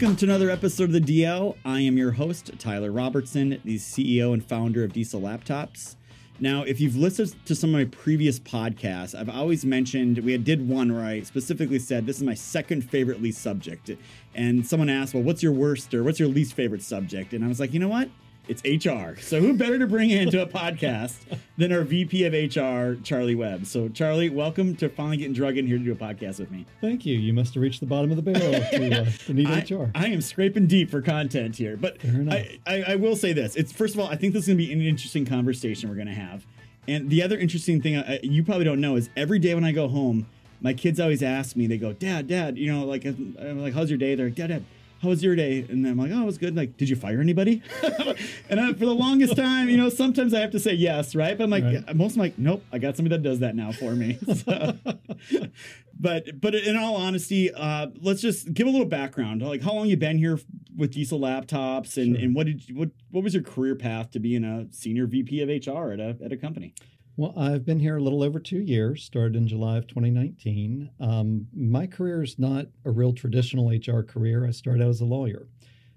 Welcome to another episode of the DL. I am your host, Tyler Robertson, the CEO and founder of Diesel Laptops. Now, if you've listened to some of my previous podcasts, I've always mentioned we did one where I specifically said this is my second favorite least subject. And someone asked, Well, what's your worst or what's your least favorite subject? And I was like, you know what? It's HR. So who better to bring into a podcast than our VP of HR, Charlie Webb? So Charlie, welcome to finally getting drug in here to do a podcast with me. Thank you. You must have reached the bottom of the barrel to, uh, to need I, HR. I am scraping deep for content here, but I, I, I, will say this: it's first of all, I think this is going to be an interesting conversation we're going to have. And the other interesting thing I, you probably don't know is every day when I go home, my kids always ask me. They go, "Dad, Dad, you know, like, I'm like, how's your day?" They're like, "Dad, Dad." How was your day? And I'm like, oh, it was good. Like, did you fire anybody? and I, for the longest time, you know, sometimes I have to say yes, right? But I'm like, right. most I'm like, nope, I got somebody that does that now for me. So, but but in all honesty, uh, let's just give a little background. Like, how long you been here with Diesel Laptops, and, sure. and what did you, what what was your career path to being a senior VP of HR at a at a company? Well, I've been here a little over two years, started in July of 2019. Um, my career is not a real traditional HR career. I started out as a lawyer.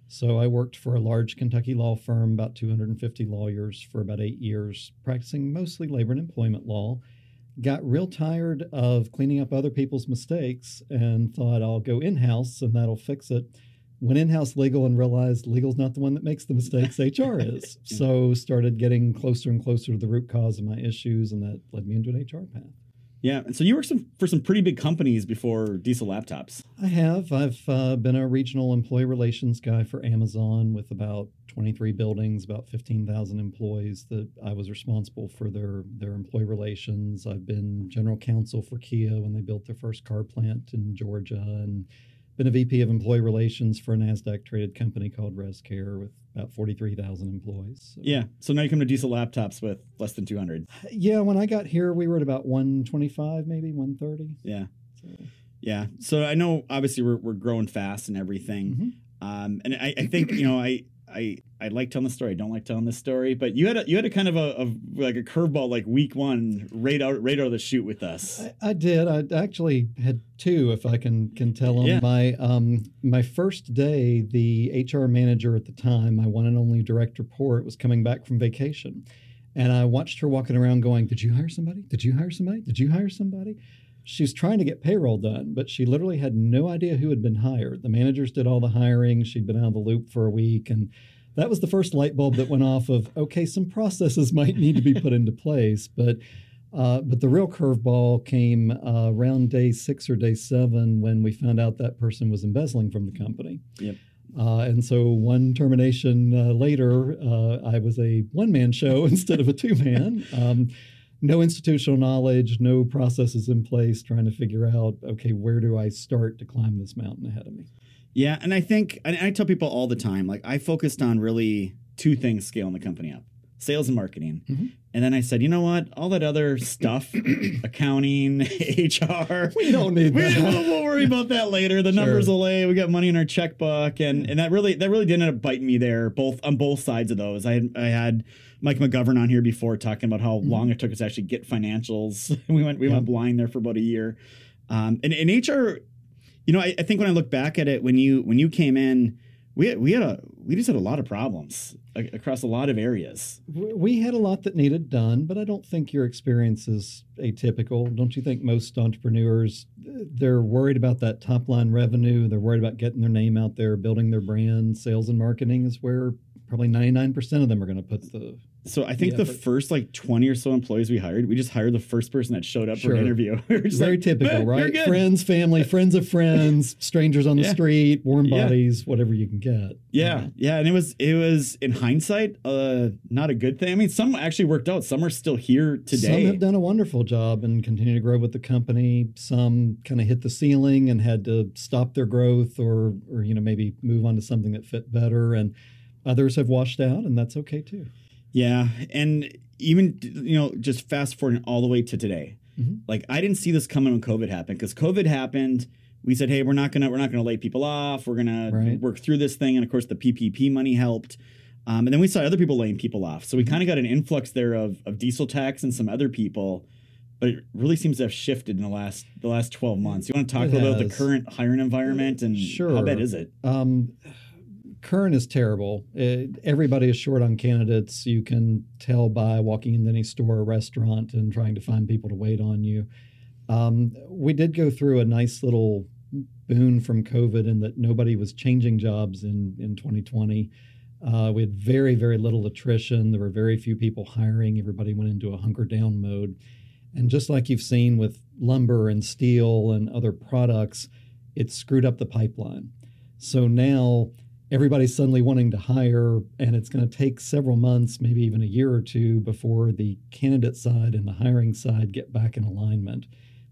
So I worked for a large Kentucky law firm, about 250 lawyers, for about eight years, practicing mostly labor and employment law. Got real tired of cleaning up other people's mistakes and thought I'll go in house and that'll fix it went in-house legal and realized legal's not the one that makes the mistakes hr is. So started getting closer and closer to the root cause of my issues and that led me into an hr path. Yeah and so you worked some, for some pretty big companies before diesel laptops. I have. I've uh, been a regional employee relations guy for amazon with about 23 buildings about 15000 employees that i was responsible for their their employee relations. I've been general counsel for kia when they built their first car plant in georgia and been a VP of employee relations for a NASDAQ traded company called ResCare with about 43,000 employees. So. Yeah. So now you come to Diesel Laptops with less than 200. Yeah. When I got here, we were at about 125, maybe 130. Yeah. So. Yeah. So I know obviously we're, we're growing fast and everything. Mm-hmm. Um, and I, I think, you know, I, I I like telling the story. I don't like telling the story, but you had a you had a kind of a, a like a curveball like week one right out right out of the shoot with us. I, I, did. I actually had two, if I can can tell them. Yeah. My um my first day, the HR manager at the time, my one and only direct report, was coming back from vacation, and I watched her walking around going, "Did you hire somebody? Did you hire somebody? Did you hire somebody?" She's trying to get payroll done, but she literally had no idea who had been hired. The managers did all the hiring. She'd been out of the loop for a week. And that was the first light bulb that went off of, okay, some processes might need to be put into place. But uh, but the real curveball came uh, around day six or day seven when we found out that person was embezzling from the company. Yep. Uh, and so one termination uh, later, uh, I was a one man show instead of a two man. Um, no institutional knowledge, no processes in place, trying to figure out, okay, where do I start to climb this mountain ahead of me? Yeah, and I think and I tell people all the time, like I focused on really two things scaling the company up: sales and marketing. Mm-hmm. And then I said, you know what? All that other stuff, accounting, HR, we don't need that. We, we'll, we'll worry about that later. The sure. numbers will lay. We got money in our checkbook, and and that really that really did end up biting me there, both on both sides of those. I had I had Mike McGovern on here before talking about how mm-hmm. long it took us to actually get financials. we went we went blind there for about a year. Um, and in HR, you know, I, I think when I look back at it, when you when you came in, we we had a we just had a lot of problems across a lot of areas. We had a lot that needed done, but I don't think your experience is atypical. Don't you think most entrepreneurs they're worried about that top line revenue, they're worried about getting their name out there, building their brand, sales and marketing is where probably 99% of them are going to put the so I think the first like 20 or so employees we hired, we just hired the first person that showed up sure. for an interview. Very like, typical, right? Friends, family, friends of friends, strangers on the yeah. street, warm bodies, yeah. whatever you can get. Yeah, yeah, and it was it was in hindsight uh not a good thing. I mean, some actually worked out. Some are still here today. Some have done a wonderful job and continue to grow with the company. Some kind of hit the ceiling and had to stop their growth or or you know maybe move on to something that fit better and others have washed out and that's okay too. Yeah, and even you know, just fast forwarding all the way to today. Mm-hmm. Like I didn't see this coming when COVID happened because COVID happened. We said, "Hey, we're not gonna we're not gonna lay people off. We're gonna right. work through this thing." And of course, the PPP money helped. Um, and then we saw other people laying people off. So we mm-hmm. kind of got an influx there of of diesel techs and some other people. but it really seems to have shifted in the last the last 12 months. You want to talk it a little has. about the current hiring environment and sure. how bad is it? Um, current is terrible. It, everybody is short on candidates. You can tell by walking into any store or restaurant and trying to find people to wait on you. Um, we did go through a nice little boon from COVID in that nobody was changing jobs in, in 2020. Uh, we had very, very little attrition. There were very few people hiring. Everybody went into a hunker down mode. And just like you've seen with lumber and steel and other products, it screwed up the pipeline. So now everybody's suddenly wanting to hire, and it's going to take several months, maybe even a year or two, before the candidate side and the hiring side get back in alignment.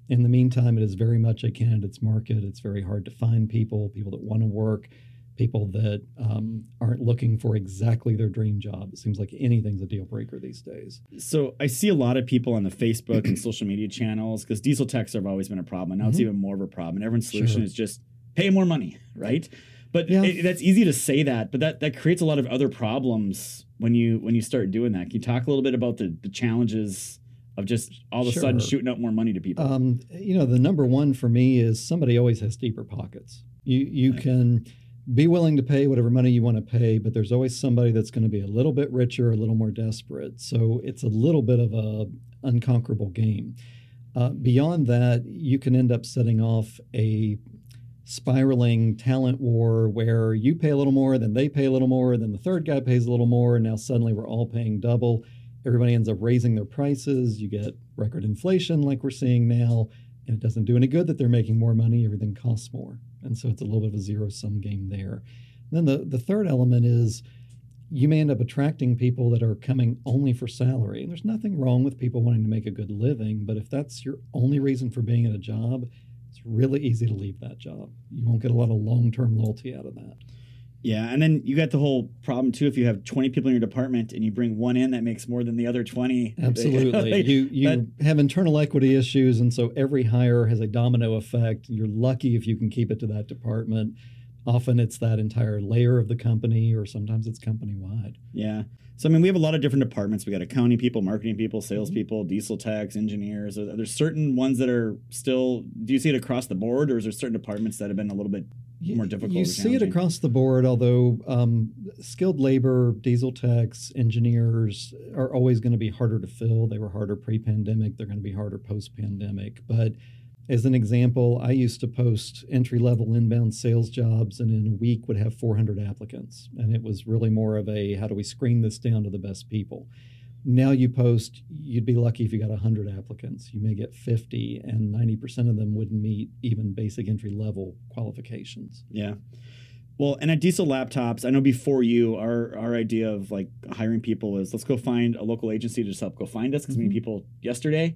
In the meantime, it is very much a candidate's market. It's very hard to find people, people that want to work, people that um, aren't looking for exactly their dream job. It seems like anything's a deal breaker these days. So I see a lot of people on the Facebook and social media channels because diesel techs have always been a problem. And now mm-hmm. it's even more of a problem. And everyone's solution sure. is just pay more money, right? But yeah. it, that's easy to say that, but that that creates a lot of other problems when you when you start doing that. Can you talk a little bit about the, the challenges of just all of a sudden shooting out more money to people? Um, you know, the number one for me is somebody always has deeper pockets. You you right. can be willing to pay whatever money you want to pay, but there's always somebody that's going to be a little bit richer, a little more desperate. So it's a little bit of a unconquerable game. Uh, beyond that, you can end up setting off a spiraling talent war where you pay a little more, then they pay a little more, then the third guy pays a little more, and now suddenly we're all paying double. Everybody ends up raising their prices. You get record inflation like we're seeing now, and it doesn't do any good that they're making more money. Everything costs more. And so it's a little bit of a zero sum game there. And then the, the third element is you may end up attracting people that are coming only for salary. And there's nothing wrong with people wanting to make a good living, but if that's your only reason for being at a job, it's really easy to leave that job. You won't get a lot of long term loyalty out of that. Yeah, and then you got the whole problem too. If you have twenty people in your department and you bring one in that makes more than the other twenty, absolutely, they, you you that, have internal equity issues, and so every hire has a domino effect. You're lucky if you can keep it to that department. Often it's that entire layer of the company, or sometimes it's company wide. Yeah. So I mean, we have a lot of different departments. We got accounting people, marketing people, salespeople, mm-hmm. diesel techs, engineers. Are there certain ones that are still? Do you see it across the board, or is there certain departments that have been a little bit more difficult? You see it across the board. Although um, skilled labor, diesel techs, engineers are always going to be harder to fill. They were harder pre-pandemic. They're going to be harder post-pandemic. But as an example, I used to post entry level inbound sales jobs and in a week would have 400 applicants. And it was really more of a how do we screen this down to the best people? Now you post, you'd be lucky if you got 100 applicants. You may get 50, and 90% of them wouldn't meet even basic entry level qualifications. Yeah. Well, and at Diesel Laptops, I know before you, our our idea of like hiring people is let's go find a local agency to just help go find us because mm-hmm. we people yesterday,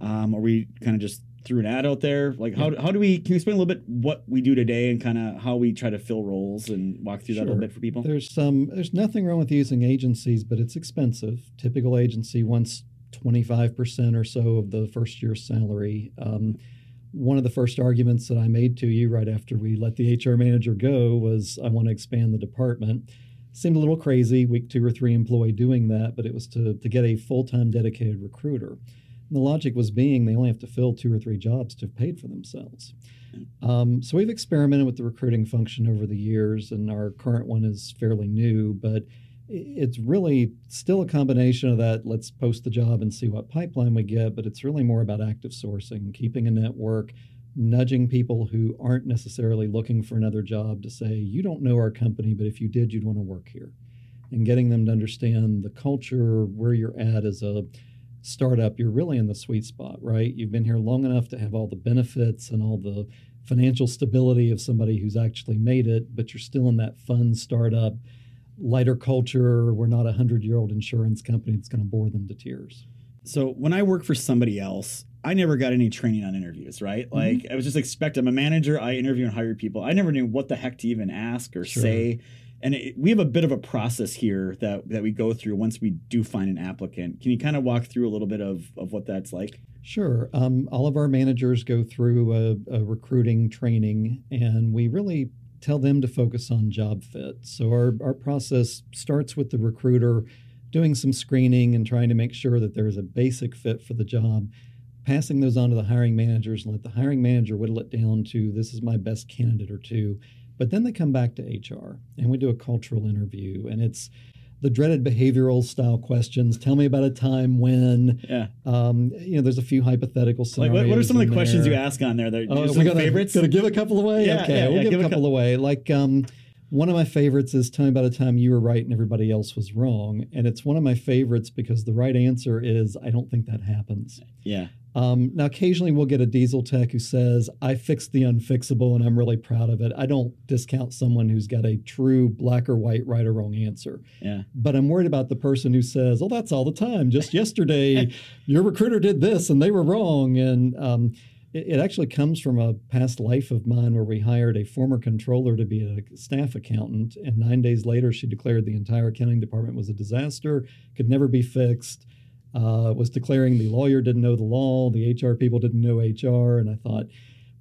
um, or we kind of just threw an ad out there. Like how, how do we can you explain a little bit what we do today and kind of how we try to fill roles and walk through sure. that a little bit for people? There's some there's nothing wrong with using agencies, but it's expensive. Typical agency wants 25% or so of the first year's salary. Um, one of the first arguments that I made to you right after we let the HR manager go was I want to expand the department. Seemed a little crazy, week two or three employee doing that, but it was to, to get a full time dedicated recruiter. The logic was being they only have to fill two or three jobs to have paid for themselves. Um, so we've experimented with the recruiting function over the years, and our current one is fairly new, but it's really still a combination of that let's post the job and see what pipeline we get, but it's really more about active sourcing, keeping a network, nudging people who aren't necessarily looking for another job to say, you don't know our company, but if you did, you'd want to work here. And getting them to understand the culture, where you're at as a startup, you're really in the sweet spot, right? You've been here long enough to have all the benefits and all the financial stability of somebody who's actually made it, but you're still in that fun startup, lighter culture. We're not a hundred year old insurance company that's going to bore them to tears. So when I work for somebody else, I never got any training on interviews, right? Mm-hmm. Like I was just expect I'm a manager, I interview and hire people. I never knew what the heck to even ask or sure. say and it, we have a bit of a process here that that we go through once we do find an applicant. Can you kind of walk through a little bit of of what that's like? Sure. Um, all of our managers go through a, a, recruiting training, and we really tell them to focus on job fit. So our our process starts with the recruiter doing some screening and trying to make sure that there is a basic fit for the job. passing those on to the hiring managers and let the hiring manager whittle it down to this is my best candidate or two. But then they come back to HR and we do a cultural interview and it's the dreaded behavioral style questions. Tell me about a time when. Yeah. Um, you know, there's a few hypothetical scenarios. Like what, what are some of the questions there. you ask on there? That, Oh, some gotta, favorites? Gotta give a couple away. Yeah, okay, yeah, we'll yeah, give, give a a couple away. Like um, one of my favorites is tell me about a time you were right and everybody else was wrong, and it's one of my favorites because the right answer is I don't think that happens. yeah. Um, now, occasionally we'll get a diesel tech who says, I fixed the unfixable and I'm really proud of it. I don't discount someone who's got a true black or white, right or wrong answer. Yeah. But I'm worried about the person who says, Oh, that's all the time. Just yesterday, your recruiter did this and they were wrong. And um, it, it actually comes from a past life of mine where we hired a former controller to be a staff accountant. And nine days later, she declared the entire accounting department was a disaster, could never be fixed uh, was declaring the lawyer didn't know the law, the HR people didn't know HR, and I thought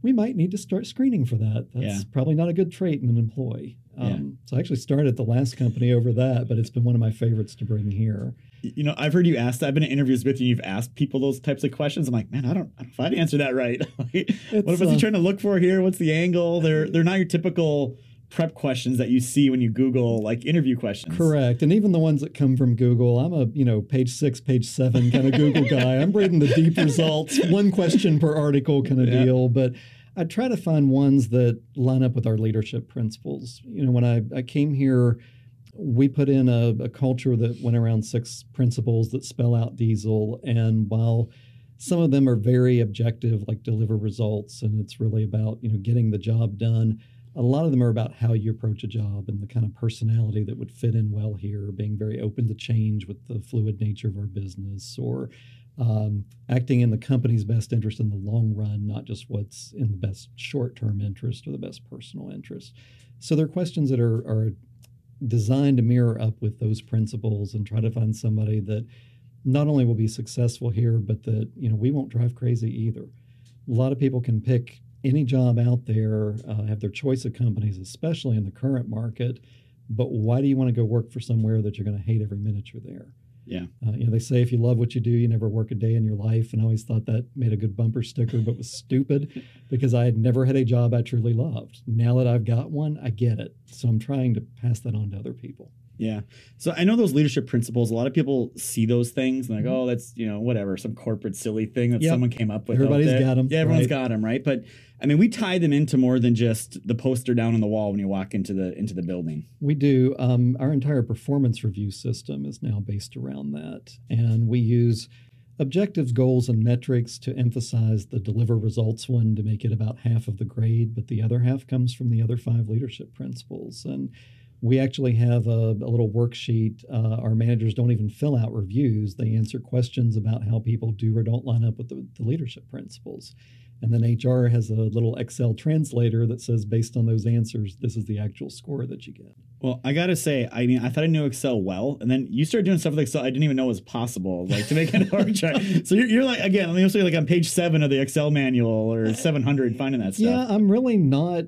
we might need to start screening for that. That's Yeah. probably not a good trait in an employee. Um, Yeah. So I actually started the last company over that, but it's been one of my favorites to bring here. You know, I've heard you ask that. I've been in interviews with you. You've asked people those types of questions. I'm like, man, I don't, I don't know if I'd answer that right. what if uh, he trying to look for here? What's the angle? They're they're not your typical prep questions that you see when you Google like interview questions. Correct, and even the ones that come from Google, I'm a you know page six, page seven kind of Google guy. I'm reading the deep results, one question per article kind of Yeah. deal. But I try to find ones that line up with our leadership principles. You know, when I, I came here, we put in a, a culture that went around six principles that spell out Diesel, and while some of them are very objective, like deliver results, and it's really about you know getting the job done a lot of them are about how you approach a job and the kind of personality that would fit in well here, being very open to change with the fluid nature of our business, or um, acting in the company's best interest in the long run, not just what's in the best short term interest or the best personal interest. So they're questions that are, are designed to mirror up with those principles and try to find somebody that not only will be successful here, but that you know we won't drive crazy either. A lot of people can pick any job out there, uh, have their choice of companies, especially in the current market. But why do you want to go work for somewhere that you're going to hate every minute you're there? Yeah. Uh, you know, they say if you love what you do, you never work a day in your life. And I always thought that made a good bumper sticker, but was stupid because I had never had a job I truly loved. Now that I've got one, I get it. So I'm trying to pass that on to other people. Yeah. So I know those leadership principles. A lot of people see those things and like, Mhm. oh, that's you know whatever, some corporate silly thing that Yep. someone came up with. Everybody's got them. Yeah, everyone's right. got them, right? But I mean, we tie them into more than just the poster down on the wall when you walk into the into the building. We do. Um, our entire performance review system is now based around that. And we use objectives, goals, and metrics to emphasize the deliver results one to make it about half of the grade, but the other half comes from the other five leadership principles. And we actually have a, a little worksheet. Uh, our managers don't even fill out reviews, they answer questions about how people do or don't line up with the, the leadership principles. And then HR has a little Excel translator that says, based on those answers, this is the actual score that you get. Well, I gotta say, I mean, I thought I knew Excel well, and then you started doing stuff with Excel I didn't even know was possible, like to make an org chart. So you're, you're like, again, let me say, like on page seven of the Excel manual or uh, 700, finding that stuff. Yeah, I'm really not.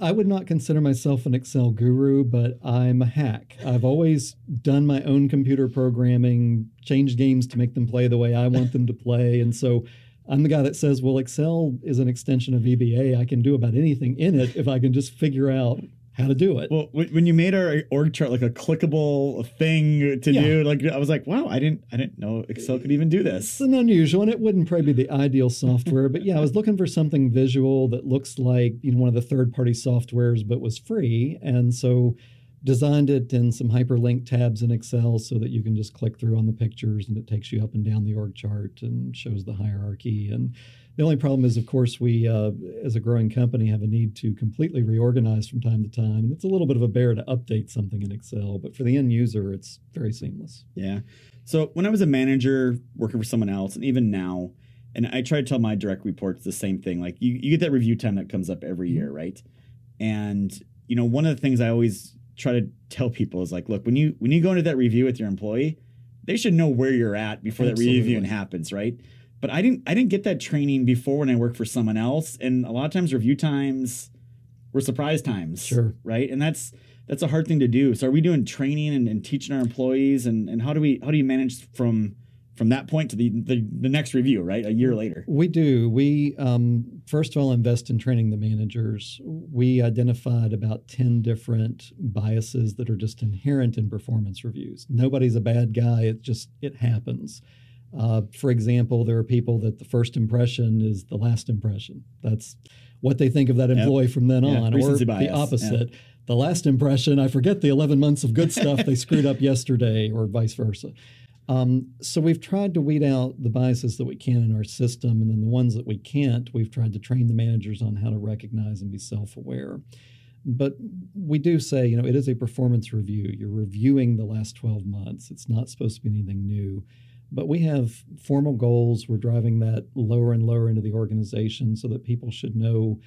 I would not consider myself an Excel guru, but I'm a hack. I've always done my own computer programming, changed games to make them play the way I want them to play. And so I'm the guy that says, well, Excel is an extension of VBA. I can do about anything in it if I can just figure out how to do it. Well, when you made our org chart like a clickable thing to Yeah. do, like I was like, wow, I didn't, I didn't know Excel could even do this. It's an unusual, and it wouldn't probably be the ideal software, but yeah, I was looking for something visual that looks like you know one of the third-party softwares, but was free, and so designed it in some hyperlink tabs in Excel so that you can just click through on the pictures and it takes you up and down the org chart and shows the hierarchy. And the only problem is, of course, we uh, as a growing company have a need to completely reorganize from time to time, and it's a little bit of a bear to update something in Excel, but for the end user, it's very seamless. Yeah. So when I was a manager working for someone else, and even now, and I try to tell my direct reports the same thing. Like you, you get that review time that comes up every year, right? And you know, one of the things I always try to tell people is like, look, when you when you go into that review with your employee, they should know where you're at before that review even happens, right? But I didn't I didn't get that training before when I worked for someone else, and a lot of times review times were surprise times, Sure. right? And that's that's a hard thing to do. So are we doing training and, and teaching our employees, and, and how do we how do you manage from from that point to the, the, the next review, right? A year later. We do. We um, first of all invest in training the managers. We identified about ten different biases that are just inherent in performance reviews. Nobody's a bad guy. It just it happens. Uh, for example, there are people that the first impression is the last impression. That's what they think of that employee yep. from then yeah, on, or bias. the opposite. The last impression, I forget the 11 months of good stuff they screwed up yesterday, or vice versa. Um, so we've tried to weed out the biases that we can in our system, and then the ones that we can't, we've tried to train the managers on how to recognize and be self-aware. But we do say, you know, it is a performance review. You're reviewing the last 12 months. It's not supposed to be anything new. But we have formal goals. We're driving that lower and lower into the organization so that people should know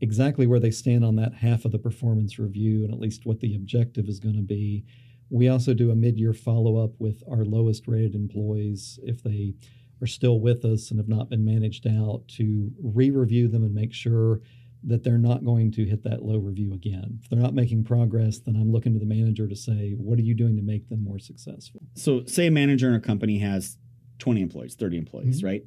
exactly where they stand on that half of the performance review and at least what the objective is going to be. We also do a mid year follow up with our lowest rated employees if they are still with us and have not been managed out to re review them and make sure that they're not going to hit that low review again. If they're not making progress, then I'm looking to the manager to say, what are you doing to make them more successful? So, say a manager in a company has 20 employees, 30 employees, mm-hmm. right?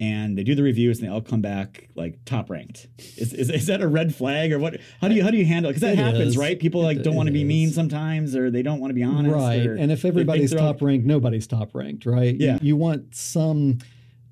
And they do the reviews and they all come back like top ranked. Is, is, is that a red flag or what? How do you how do you handle it? Because that it happens, is. right? People like don't want to be mean sometimes, or they don't want to be honest, right? And if everybody's top ranked, nobody's top ranked, right? Yeah. You, you want some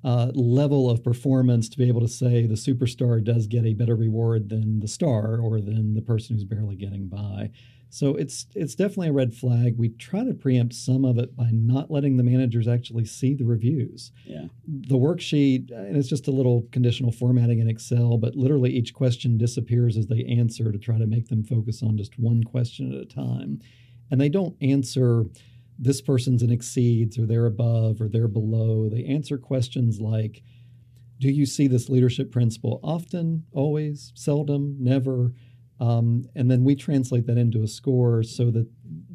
uh, level of performance to be able to say the superstar does get a better reward than the star or than the person who's barely getting by. So it's it's definitely a red flag. We try to preempt some of it by not letting the managers actually see the reviews. Yeah. The worksheet and it's just a little conditional formatting in Excel, but literally each question disappears as they answer to try to make them focus on just one question at a time. And they don't answer this person's an exceeds or they're above or they're below. They answer questions like, do you see this leadership principle often, always, seldom, never? Um, and then we translate that into a score so that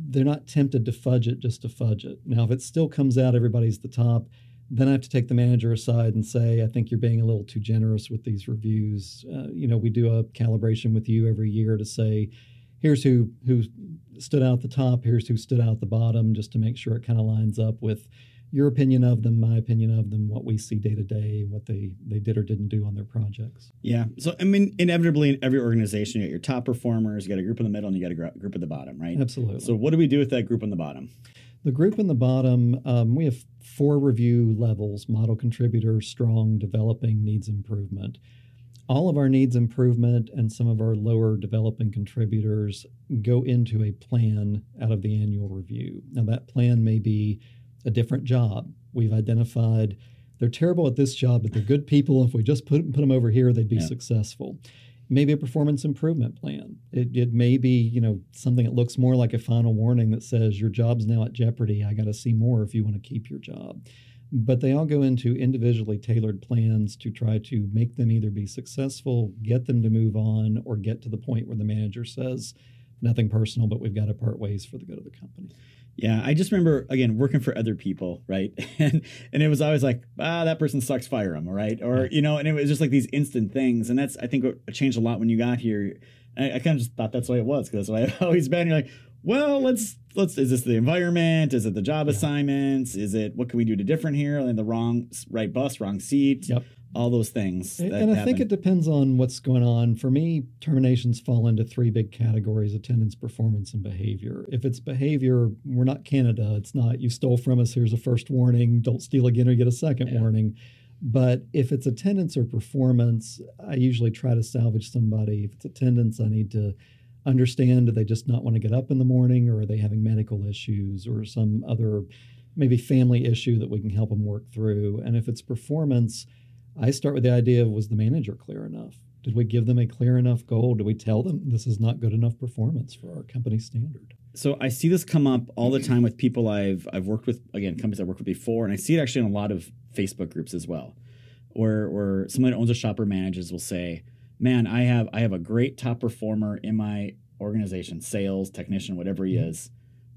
they're not tempted to fudge it just to fudge it. Now, if it still comes out everybody's the top, then I have to take the manager aside and say, I think you're being a little too generous with these reviews. Uh, you know, we do a calibration with you every year to say, here's who who stood out the top, here's who stood out the bottom, just to make sure it kind of lines up with your opinion of them, my opinion of them, what we see day to day, what they they did or didn't do on their projects. Yeah. So I mean, inevitably in every organization, you got your top performers, you got a group in the middle, and you got a group at the bottom, right? Absolutely. So what do we do with that group in the bottom? The group in the bottom, um, we have four review levels: model contributor, strong, developing, needs improvement all of our needs improvement and some of our lower developing contributors go into a plan out of the annual review. Now, that plan may be a different job. We've identified they're terrible at this job, but they're good people. If we just put, put them over here, they'd be yeah. successful. Maybe a performance improvement plan. It, it may be, you know, something that looks more like a final warning that says your job's now at jeopardy. I got to see more if you want to keep your job but they all go into individually tailored plans to try to make them either be successful, get them to move on, or get to the point where the manager says, nothing personal, but we've got to part ways for the good of the company. Yeah, I just remember again working for other people, right? And and it was always like, ah, that person sucks, fire him, right? Or you know, and it was just like these instant things, and that's I think what changed a lot when you got here. I, I kind of just thought that's the way it was because that's the way I've always been. You're like, well, let's let's is this the environment? Is it the job yeah. assignments? Is it what can we do to different here? And the wrong right bus, wrong seat. Yep. All those things. And, and I happen. think it depends on what's going on. For me, terminations fall into three big categories attendance, performance, and behavior. If it's behavior, we're not Canada. It's not you stole from us, here's a first warning, don't steal again or get a second yeah. warning. But if it's attendance or performance, I usually try to salvage somebody. If it's attendance, I need to understand do they just not want to get up in the morning or are they having medical issues or some other maybe family issue that we can help them work through and if it's performance i start with the idea of was the manager clear enough? Did we give them a clear enough goal? Did we tell them this is not good enough performance for our company standard? So i see this come up all the time with people i've i've worked with again companies i've worked with before and i see it actually in a lot of facebook groups as well where where someone that owns a shop or manages will say man, I have I have a great top performer in my organization, sales technician, whatever he mm-hmm. is,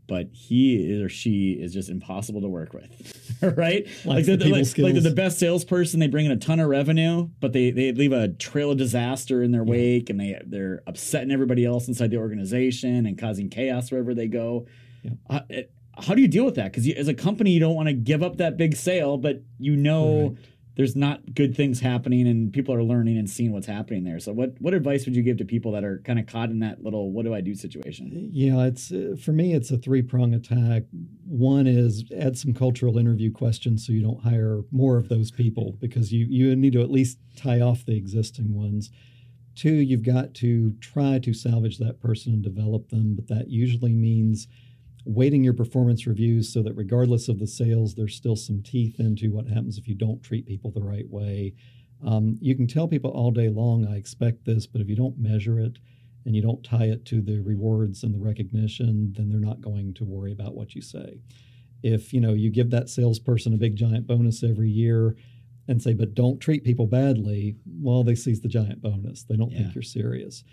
but he or she is just impossible to work with, right? Like, the, the like, like, they're the best salesperson. They bring in a ton of revenue, but they they leave a trail of disaster in their yeah. wake, and they they're upsetting everybody else inside the organization and causing chaos wherever they go. Yeah. Uh, it, how do you deal with that? Because as a company, you don't want to give up that big sale, but you know right. There's not good things happening, and people are learning and seeing what's happening there. So, what what advice would you give to people that are kind of caught in that little "what do I do" situation? Yeah, it's uh, for me, it's a three prong attack. One is add some cultural interview questions so you don't hire more of those people because you you need to at least tie off the existing ones. Two, you've got to try to salvage that person and develop them, but that usually means weighting your performance reviews so that regardless of the sales, there's still some teeth into what happens if you don't treat people the right way. Um, you can tell people all day long, I expect this, but if you don't measure it and you don't tie it to the rewards and the recognition, then they're not going to worry about what you say. If you know you give that salesperson a big giant bonus every year and say, but don't treat people badly, well, they seize the giant bonus. They don't yeah. think you're serious.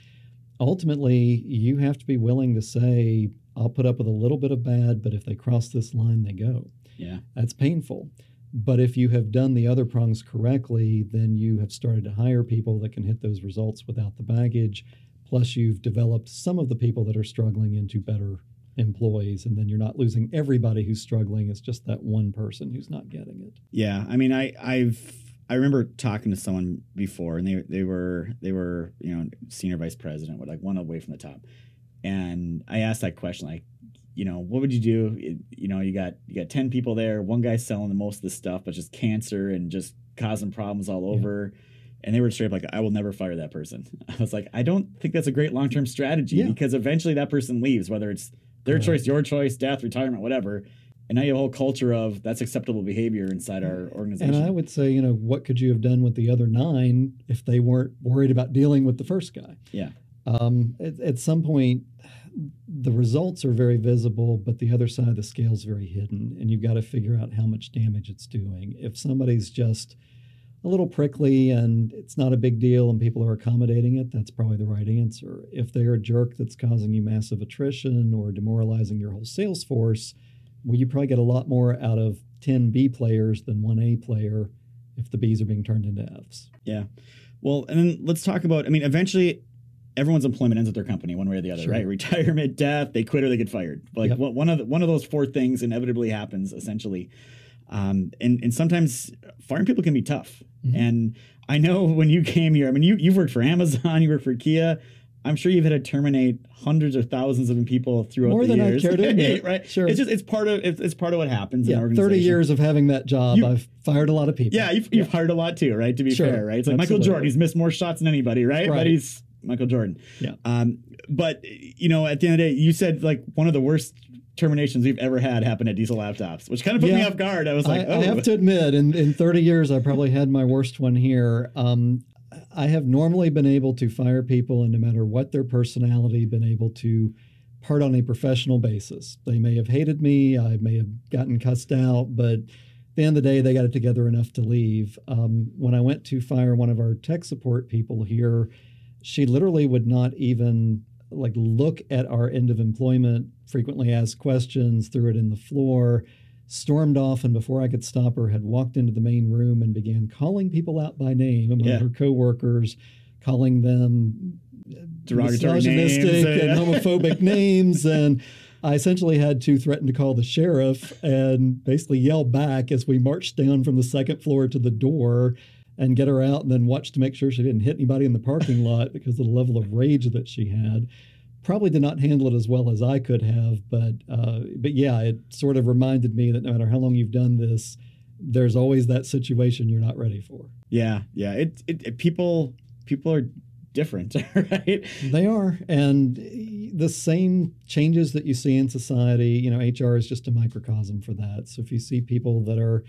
Ultimately, you have to be willing to say, I'll put up with a little bit of bad, but if they cross this line, they go. Yeah. That's painful. But if you have done the other prongs correctly, then you have started to hire people that can hit those results without the baggage. Plus, you've developed some of the people that are struggling into better employees, and then you're not losing everybody who's struggling. It's just that one person who's not getting it. Yeah, I mean, I I've I remember talking to someone before, and they they were they were you know senior vice president, like one away from the top, and I asked that question like, you know, what would you do? You know, you got you got ten people there. One guy's selling the most of the stuff, but just cancer and just causing problems all over. Yeah. And they were straight up like, I will never fire that person. I was like, I don't think that's a great long term strategy yeah. because eventually that person leaves, whether it's their choice, your choice, death, retirement, whatever. And now you have a whole culture of that's acceptable behavior inside our organization. And I would say, you know, what could you have done with the other nine if they weren't worried about dealing with the first guy? Yeah. Um, at, at some point, the results are very visible, but the other side of the scale is very hidden, and you've got to figure out how much damage it's doing. If somebody's just a little prickly and it's not a big deal and people are accommodating it, that's probably the right answer. If they're a jerk that's causing you massive attrition or demoralizing your whole sales force, well, you probably get a lot more out of 10 B players than one A player if the Bs are being turned into Fs. Yeah. Well, and then let's talk about, I mean, eventually everyone's employment ends with their company one way or the other, sure. right? Retirement, death, they quit or they get fired. Like yep. one of the, one of those four things inevitably happens essentially. Um, and and sometimes firing people can be tough. Mm-hmm. And I know when you came here, I mean you you've worked for Amazon, you worked for Kia. I'm sure you've had to terminate hundreds or thousands of people throughout More the years. More than I care to admit, right? Sure. It's just it's part of it's, it's part of what happens. Yeah, thirty years of having that job, you, I've fired a lot of people. Yeah, you've, you've hired a lot too, right? To be sure. fair, right? It's like Absolutely. Michael Jordan. He's missed more shots than anybody, right? right? But he's Michael Jordan. Yeah. Um, but you know, at the end of the day, you said like one of the worst terminations we've ever had happen at Diesel Laptops, which kind of put yeah. me off guard. I was like, I, oh. I have to admit, in, in 30 years, I probably had my worst one here. Um, I have normally been able to fire people, and no matter what their personality, been able to part on a professional basis. They may have hated me, I may have gotten cussed out, but at the end of the day, they got it together enough to leave. Um, when I went to fire one of our tech support people here, she literally would not even like look at our end of employment frequently asked questions threw it in the floor stormed off and before i could stop her had walked into the main room and began calling people out by name among yeah. her coworkers calling them uh, derogatory names and homophobic names and I essentially had to threaten to call the sheriff and basically yell back as we marched down from the second floor to the door and get her out and then watch to make sure she didn't hit anybody in the parking lot because of the level of rage that she had. Probably did not handle it as well as I could have, but uh, but yeah, it sort of reminded me that no matter how long you've done this, there's always that situation you're not ready for. Yeah, yeah. It, it, it people people are different, right? They are, and the same changes that you see in society. You know, HR is just a microcosm for that. So if you see people that are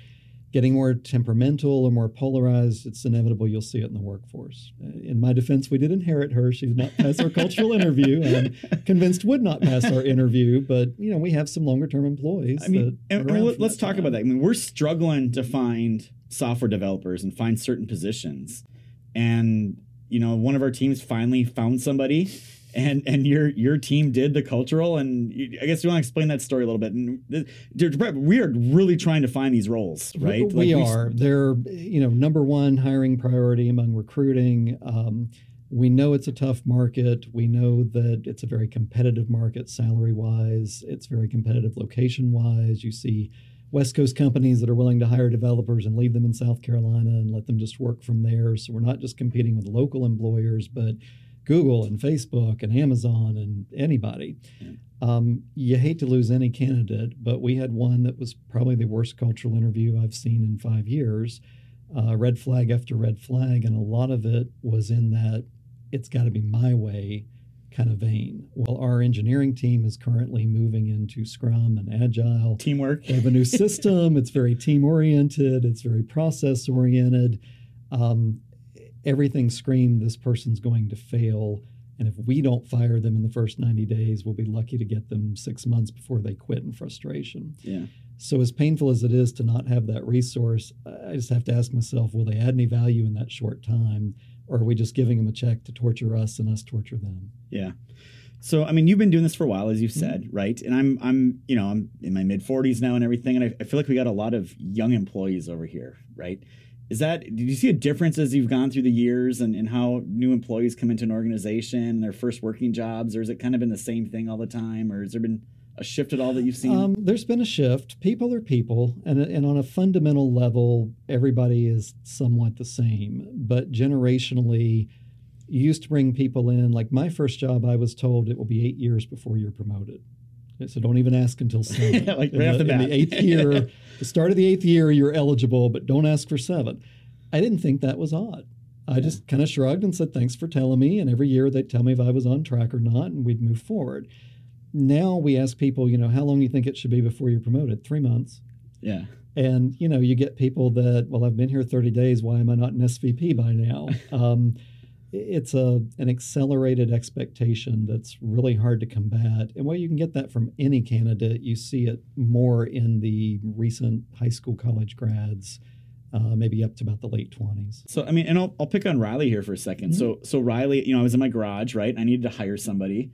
getting more temperamental or more polarized, it's inevitable you'll see it in the workforce. Uh, in my defense, we did inherit her. She did not pass our cultural interview, and convinced would not pass our interview. But you know, we have some longer term employees. I mean, and, and let's talk time. about that. I mean, we're struggling to find software developers and find certain positions, and you know, one of our teams finally found somebody and and your your team did the cultural and you, I guess you want to explain that story a little bit. And we are really trying to find these roles, right? We like are. We, They're you know number one hiring priority among recruiting. Um, we know it's a tough market. We know that it's a very competitive market salary wise. It's very competitive location wise. You see West Coast companies that are willing to hire developers and leave them in South Carolina and let them just work from there. So we're not just competing with local employers, but Google and Facebook and Amazon and anybody. Yeah. Um, you hate to lose any candidate, but we had one that was probably the worst cultural interview I've seen in five years. Uh, red flag after red flag, and a lot of it was in that it's got to be my way kind of vein. Well, our engineering team is currently moving into Scrum and Agile. Teamwork. They have a new system. it's very team oriented, it's very process oriented. Um, everything screamed this person's going to fail. And if we don't fire them in the first 90 days, we'll be lucky to get them six months before they quit in frustration. Yeah. So, as painful as it is to not have that resource, I just have to ask myself will they add any value in that short time? or are we just giving them a check to torture us and us torture them? Yeah. So I mean, you've been doing this for a while, as you've said, mm-hmm. right? And I'm I'm you know I'm in my mid 40s now and everything, and I, I, feel like we got a lot of young employees over here, right? Is that did you see a difference as you've gone through the years and, and how new employees come into an organization, and their first working jobs, or is it kind of been the same thing all the time, or has there been a shift at all that you've seen? Um, there's been a shift. People are people, and and on a fundamental level, everybody is somewhat the same. But generationally, you used to bring people in. Like my first job, I was told it will be eight years before you're promoted. So don't even ask until seven. like right in the, the, in the eighth year, the start of the eighth year, you're eligible, but don't ask for seven. I didn't think that was odd. I yeah. just kind of shrugged and said, "Thanks for telling me." And every year they'd tell me if I was on track or not, and we'd move forward now we ask people, you know, how long do you think it should be before you're promoted? Three months. Yeah. And you know, you get people that, well, I've been here 30 days. Why am I not an SVP by now? um, it's a an accelerated expectation that's really hard to combat. And while you can get that from any candidate, you see it more in the recent high school, college grads. Uh, maybe up to about the late 20s. So, I mean, and I'll, I'll pick on Riley here for a 2nd mm-hmm. So, so Riley, you know, I was in my garage, right? I needed to hire somebody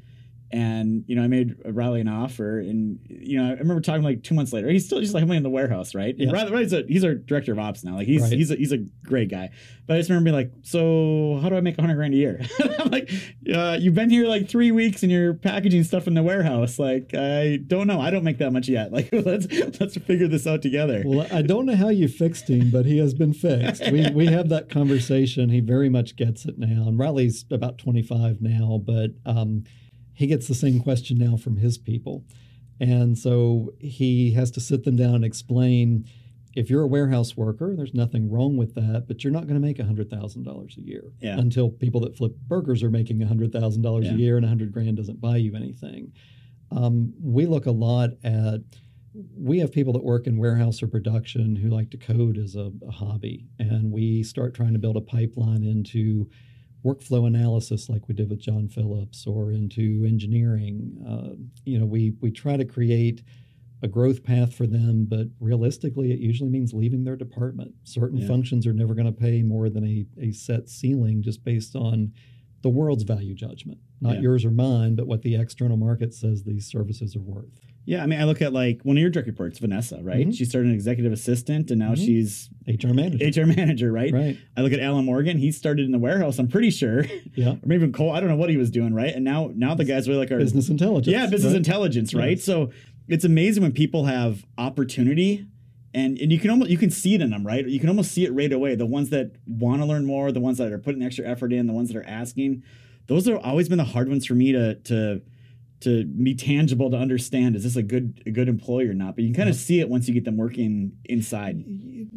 and you know I made Riley an offer, and you know I remember talking like two months later. He's still just like in the warehouse, right? Yeah. Riley, Riley's a, he's our director of ops now. Like he's right. he's a, he's a great guy. But I just remember being like, so how do I make a hundred grand a year? I'm like, uh, you've been here like three weeks and you're packaging stuff in the warehouse. Like I don't know. I don't make that much yet. Like let's let's figure this out together. Well, I don't know how you fixed him, but he has been fixed. We we have that conversation. He very much gets it now. And Riley's about 25 now, but um, he gets the same question now from his people. And so he has to sit them down and explain if you're a warehouse worker, there's nothing wrong with that, but you're not going to make $100,000 a year yeah. until people that flip burgers are making $100,000 yeah. a year and 100 grand doesn't buy you anything. Um, we look a lot at we have people that work in warehouse or production who like to code as a, a hobby, and we start trying to build a pipeline into workflow analysis like we did with John Phillips or into engineering. Uh, you know, we we try to create a growth path for them, but realistically, it usually means leaving their department. Certain yeah. functions are never going to pay more than a, a set ceiling just based on the world's value judgment, not yeah. yours or mine, but what the external market says these services are worth. Yeah, I mean, I look at like one of your direct reports, Vanessa, right? Mm-hmm. She started an executive assistant, and now mm-hmm. she's HR manager. HR manager, right? Right. I look at Alan Morgan; he started in the warehouse. I'm pretty sure. Yeah. or maybe even Cole. I don't know what he was doing, right? And now, now the guys really like our business intelligence. Yeah, business right? intelligence, right? Yes. So it's amazing when people have opportunity and and you can almost you can see it in them right you can almost see it right away the ones that want to learn more the ones that are putting extra effort in the ones that are asking those have always been the hard ones for me to to to be tangible to understand is this a good a good employee or not? But you can kind of see it once you get them working inside.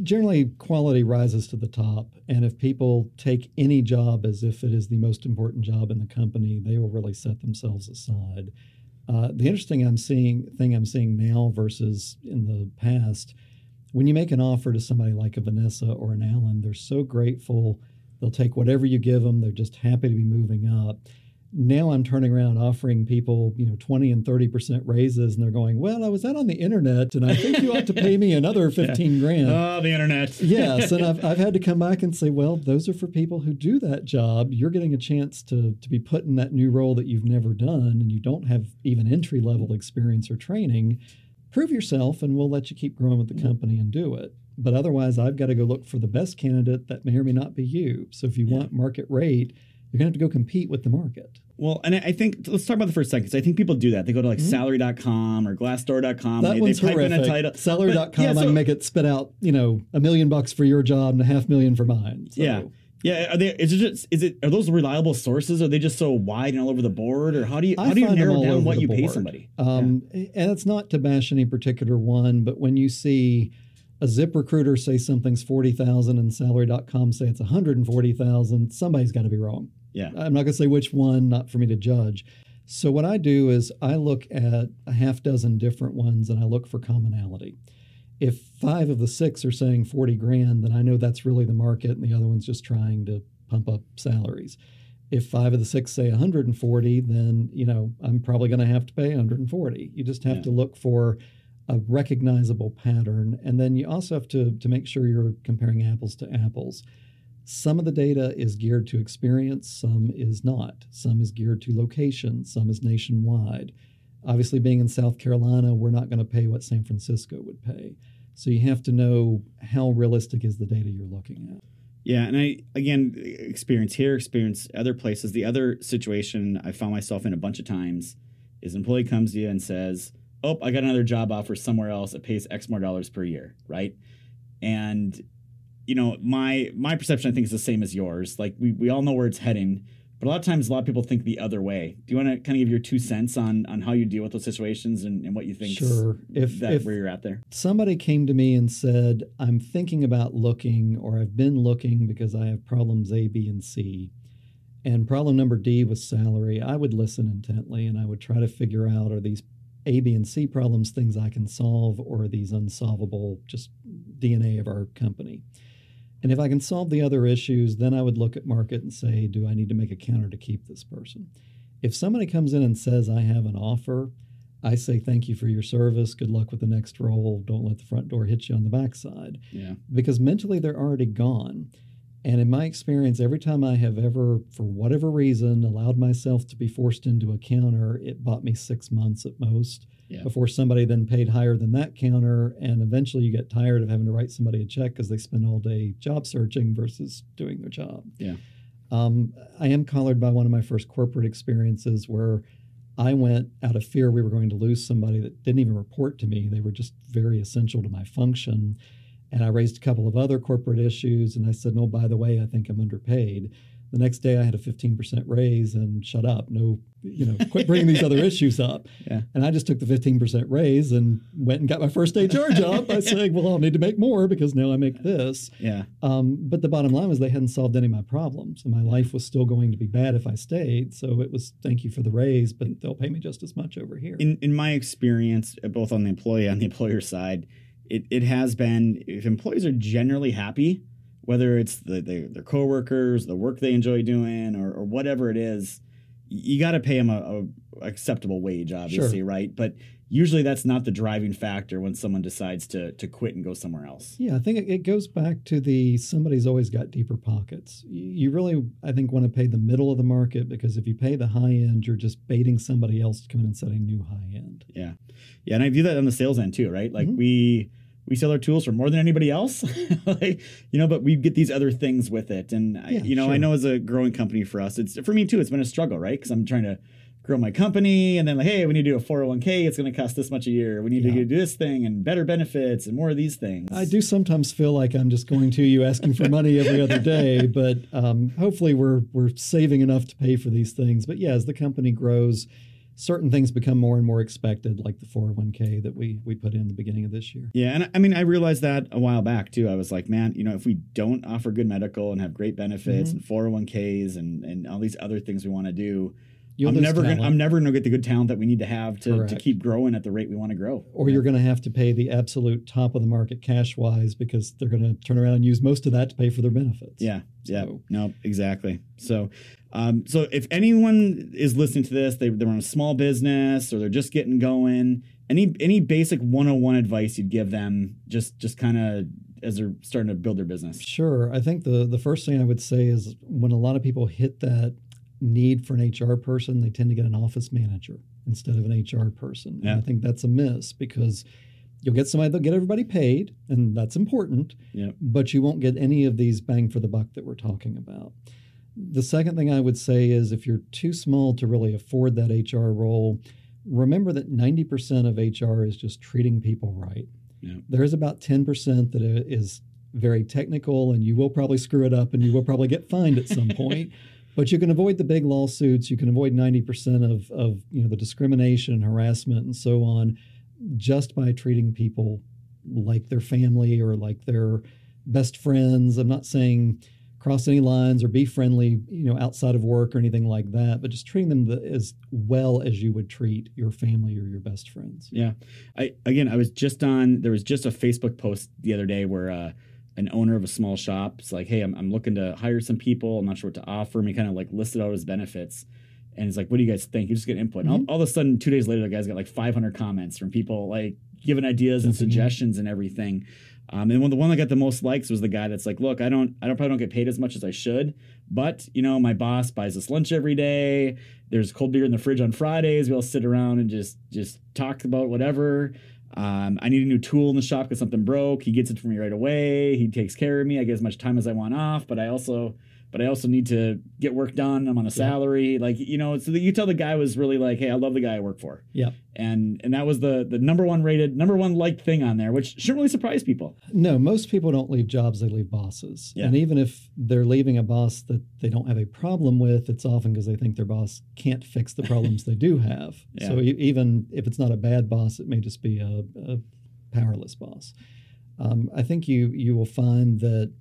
Generally quality rises to the top and if people take any job as if it is the most important job in the company they will really set themselves aside. Uh, the interesting i'm seeing thing i'm seeing now versus in the past when you make an offer to somebody like a vanessa or an alan they're so grateful. They'll take whatever you give them they're just happy to be moving up now I'm turning around offering people, you know, 20 and 30% raises, and they're going, Well, I was out on the internet and I think you ought to pay me another 15 yeah. grand. Oh, the internet. yes. And I've, I've had to come back and say, Well, those are for people who do that job. You're getting a chance to, to be put in that new role that you've never done, and you don't have even entry level experience or training. Prove yourself, and we'll let you keep growing with the mm-hmm. company and do it. But otherwise, I've got to go look for the best candidate that may or may not be you. So if you yeah. want market rate, you're going to have to go compete with the market. Well, and I think let's talk about the first second. I think people do that. They go to like mm-hmm. salary.com or glassdoor.com. That they, one's they type horrific. in a title. Salary.com, yeah, so, I make it spit out, you know, a million bucks for your job and a half million for mine. So. Yeah. Yeah, are they? Is it just? Is it? Are those reliable sources? Are they just so wide and all over the board, or how do you how I do you narrow down what you board. pay somebody? Um, yeah. And it's not to bash any particular one, but when you see a ZipRecruiter say something's 40,000 and salary.com say it's 140,000, somebody's got to be wrong. Yeah. I'm not going to say which one, not for me to judge. So what I do is I look at a half dozen different ones and I look for commonality. If five of the six are saying 40 grand, then I know that's really the market and the other one's just trying to pump up salaries. If five of the six say 140, then, you know, I'm probably going to have to pay 140. You just have yeah. to look for a recognizable pattern. And then you also have to, to make sure you're comparing apples to apples. Some of the data is geared to experience, some is not. Some is geared to location, some is nationwide. Obviously, being in South Carolina, we're not going to pay what San Francisco would pay. So you have to know how realistic is the data you're looking at. Yeah, and I again experience here, experience other places. The other situation I found myself in a bunch of times is an employee comes to you and says, oh, I got another job offer somewhere else that pays X more dollars per year, right? And you know, my my perception I think is the same as yours. Like we we all know where it's heading, but a lot of times a lot of people think the other way. Do you want to kind of give your two cents on on how you deal with those situations and, and what you think? Sure. If, that if where you're at there. Somebody came to me and said, "I'm thinking about looking, or I've been looking because I have problems A, B, and C." And problem number D was salary. I would listen intently and I would try to figure out are these a, B, and C problems things I can solve, or are these unsolvable just DNA of our company? And if I can solve the other issues, then I would look at market and say, do I need to make a counter to keep this person? If somebody comes in and says, I have an offer, I say, thank you for your service. Good luck with the next role. Don't let the front door hit you on the backside. Yeah. Because mentally, they're already gone. And in my experience, every time I have ever, for whatever reason, allowed myself to be forced into a counter, it bought me six months at most yeah. before somebody then paid higher than that counter. And eventually you get tired of having to write somebody a check because they spend all day job searching versus doing their job. Yeah. Um, I am collared by one of my first corporate experiences where I went out of fear we were going to lose somebody that didn't even report to me. They were just very essential to my function and I raised a couple of other corporate issues. And I said, no, by the way, I think I'm underpaid. The next day, I had a 15% raise and shut up. No, you know, quit bringing these other issues up. Yeah. And I just took the 15% raise and went and got my first HR job by saying, well, I'll need to make more because now I make this. Yeah. Um, but the bottom line was they hadn't solved any of my problems and my life was still going to be bad if I stayed. So it was thank you for the raise, but they'll pay me just as much over here. In, in my experience, both on the employee and the employer side, it, it has been if employees are generally happy whether it's the, the, their coworkers the work they enjoy doing or, or whatever it is you got to pay them a, a, acceptable wage obviously sure. right? But usually that's not the driving factor when someone decides to to quit and go somewhere else. Yeah i think it, goes back to the somebody's always got deeper pockets. You really i think want to pay the middle of the market because if you pay the high end you're just baiting somebody else to come in and set a new high end. Yeah. Yeah and i view that on the sales end too right? Like mm-hmm. we we sell our tools for more than anybody else. Like, you know but we get these other things with it. And yeah, I, you know sure. i know as a growing company for us it's for me too it's been a struggle right? Because i'm trying to grow my company and then like hey we need to do a 401k it's going to cost this much a year. We need yeah. to do this thing and better benefits and more of these things. I do sometimes feel like i'm just going to you asking for money every other day but um, hopefully we're we're saving enough to pay for these things. But yeah as the company grows certain things become more and more expected, like the 401k that we we put in the beginning of this year. Yeah, and I mean, I realized that a while back too. I was like, man, you know, if we don't offer good medical and have great benefits mm-hmm. and 401ks and and all these other things we want to do. You'll I'm never gonna, I'm never going to get the good talent that we need to have to, to keep growing at the rate we want to grow. Or you're going to have to pay the absolute top of the market cash wise because they're going to turn around and use most of that to pay for their benefits. Yeah, so. yeah, no, exactly. So um, so if anyone is listening to this, they, they're on a small business or they're just getting going, any any basic 101 advice you'd give them just just kind of as they're starting to build their business? Sure. I think the the first thing I would say is when a lot of people hit that need for an HR person, they tend to get an office manager instead of an HR person. Yeah. And I think that's a miss because you'll get somebody that'll get everybody paid, and that's important. Yeah. But you won't get any of these bang for the buck that we're talking about. The second thing I would say is if you're too small to really afford that HR role, remember that 90% of HR is just treating people right. Yeah. There is about 10% that is very technical and you will probably screw it up and you will probably get fined at some point. But you can avoid the big lawsuits, you can avoid 90% of, of you know the discrimination and harassment and so on just by treating people like their family or like their best friends. I'm not saying cross any lines or be friendly, you know, outside of work or anything like that, but just treating them the, as well as you would treat your family or your best friends. Yeah. I again, I was just on there was just a Facebook post the other day where uh an owner of a small shop is like, "Hey, I'm I'm looking to hire some people. I'm not sure what to offer." And he kind of like listed out his benefits. And he's like, "What do you guys think?" You just get input. Mm-hmm. All, all, of a sudden, two days later, the guy's got like 500 comments from people like giving ideas and suggestions and everything. Um, and the one that got the most likes was the guy that's like, look, I don't, I don't probably don't get paid as much as I should, but you know, my boss buys us lunch every day. There's cold beer in the fridge on Fridays. We all sit around and just, just talk about whatever. Um, I need a new tool in the shop because something broke. He gets it for me right away. He takes care of me. I get as much time as I want off, but I also but I also need to get work done. I'm on a salary, yeah. like you know. So you tell the guy was really like, "Hey, I love the guy I work for." Yeah, and and that was the the number one rated, number one liked thing on there, which shouldn't really surprise people. No, most people don't leave jobs; they leave bosses. Yeah. And even if they're leaving a boss that they don't have a problem with, it's often because they think their boss can't fix the problems they do have. Yeah. So even if it's not a bad boss, it may just be a, a powerless boss. Um, I think you you will find that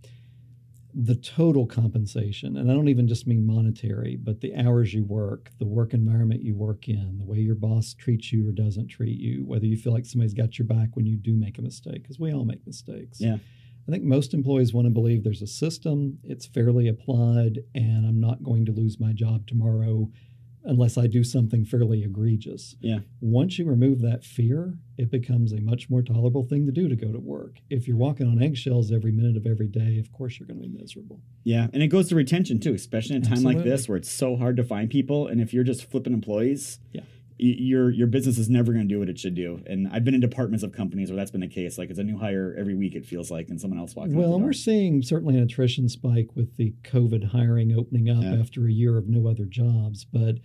the total compensation, and I don't even just mean monetary, but the hours you work, the work environment you work in, the way your boss treats you or doesn't treat you, whether you feel like somebody's got your back when you do make a mistake, because we all make mistakes. Yeah. I think most employees want to believe there's a system, it's fairly applied, and I'm not going to lose my job tomorrow unless I do something fairly egregious. Yeah. Once you remove that fear, it becomes a much more tolerable thing to do to go to work. If you're walking on eggshells every minute of every day, of course you're going to be miserable. Yeah, and it goes to retention too, especially in a time Absolutely. like this where it's so hard to find people and if you're just flipping employees, yeah. Your your business is never going to do what it should do, and I've been in departments of companies where that's been the case. Like it's a new hire every week, it feels like, and someone else walks. In. Well, we're seeing certainly an attrition spike with the COVID hiring opening up yeah. after a year of no other jobs, but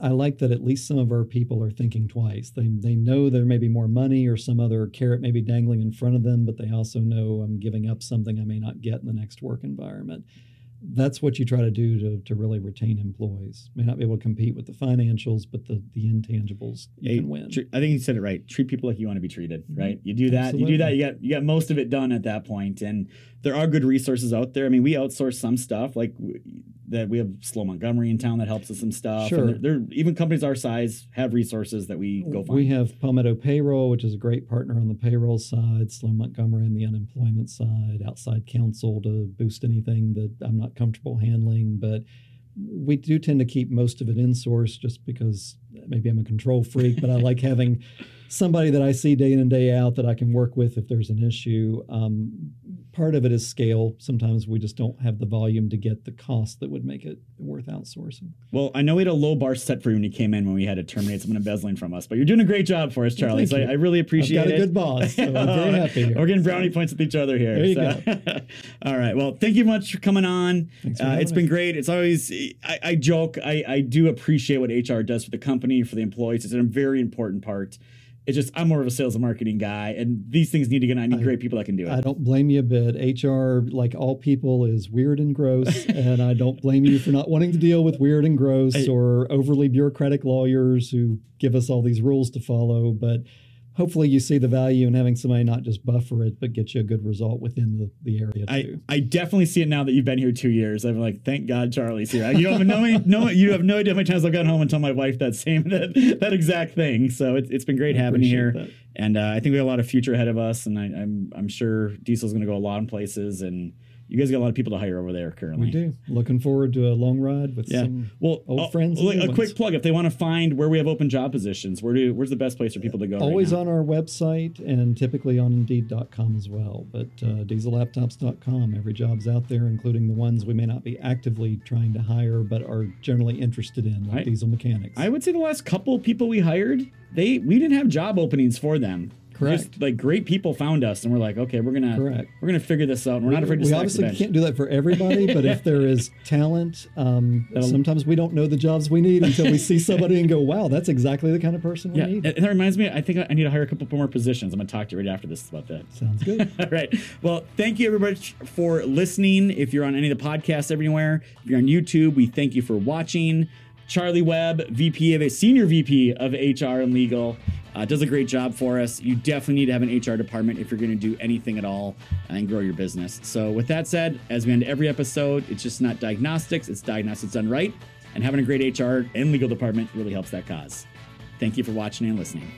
I like that at least some of our people are thinking twice. They they know there may be more money or some other carrot may be dangling in front of them, but they also know I'm giving up something I may not get in the next work environment that's what you try to do to, to really retain employees. May not be able to compete with the financials, but the the intangibles you yeah, can win. I think you said it right. Treat people like you want to be treated, mm-hmm. right? You do that, Absolutely. you do that, you got you got most of it done at that point. And there are good resources out there. I mean, we outsource some stuff, like that we have Slow Montgomery in town that helps us some stuff. Sure. And they're, they're, even companies our size have resources that we go find. We have Palmetto Payroll, which is a great partner on the payroll side, Slow Montgomery on the unemployment side, outside counsel to boost anything that I'm not comfortable handling. But we do tend to keep most of it in source just because maybe I'm a control freak, but I like having somebody that I see day in and day out that I can work with if there's an issue. Um, part of it is scale. Sometimes we just don't have the volume to get the cost that would make it worth outsourcing. Well, I know we had a low bar set for you when you came in when we had to terminate someone embezzling from us, but you're doing a great job for us, Charlie. Well, so I, I, really appreciate I've got it. a good boss. So I'm very happy. here. We're getting brownie points with each other here. There you so. go. All right. Well, thank you much for coming on. Uh, it's been great. It's always I, I joke. I, I do appreciate what HR does for the company for the employees. It's a very important part it's just I'm more of a sales and marketing guy, and these things need to get. I need I, great people that can do it. I don't blame you a bit. HR, like all people, is weird and gross, and I don't blame you for not wanting to deal with weird and gross I, or overly bureaucratic lawyers who give us all these rules to follow. But hopefully you see the value in having somebody not just buffer it, but get you a good result within the, the area too. I, I definitely see it now that you've been here two years. I'm like, thank God Charlie's here. You have no, no you have no idea how many times I've gone home and told my wife that same that, that exact thing. So it, it's been great I having you here, that. and uh, I think we have a lot of future ahead of us, and I, I'm I'm sure Diesel's going to go a lot in places and you guys got a lot of people to hire over there currently. We do. Looking forward to a long ride with yeah. some well, old uh, friends. a ones. quick plug: if they want to find where we have open job positions, where do where's the best place for people to go? Always right on our website and typically on Indeed.com as well. But uh, DieselLaptops.com. Every job's out there, including the ones we may not be actively trying to hire, but are generally interested in, like I, diesel mechanics. I would say the last couple people we hired, they we didn't have job openings for them Correct. Just like great people found us, and we're like, okay, we're gonna Correct. we're gonna figure this out. And we're not afraid to. We obviously can't do that for everybody, but if there is talent, um, sometimes we don't know the jobs we need until we see somebody and go, "Wow, that's exactly the kind of person we Yeah, need." and that reminds me. I think I need to hire a couple more positions. I'm gonna talk to you right after this about that. Sounds good. All right. Well, thank you everybody for listening. If you're on any of the podcasts everywhere, if you're on YouTube, we thank you for watching. Charlie Webb, VP of a senior VP of HR and legal, uh, does a great job for us. You definitely need to have an HR department if you're going to do anything at all and grow your business. So, with that said, as we end every episode, it's just not diagnostics; it's diagnostics done right. And having a great HR and legal department really helps that cause. Thank you for watching and listening.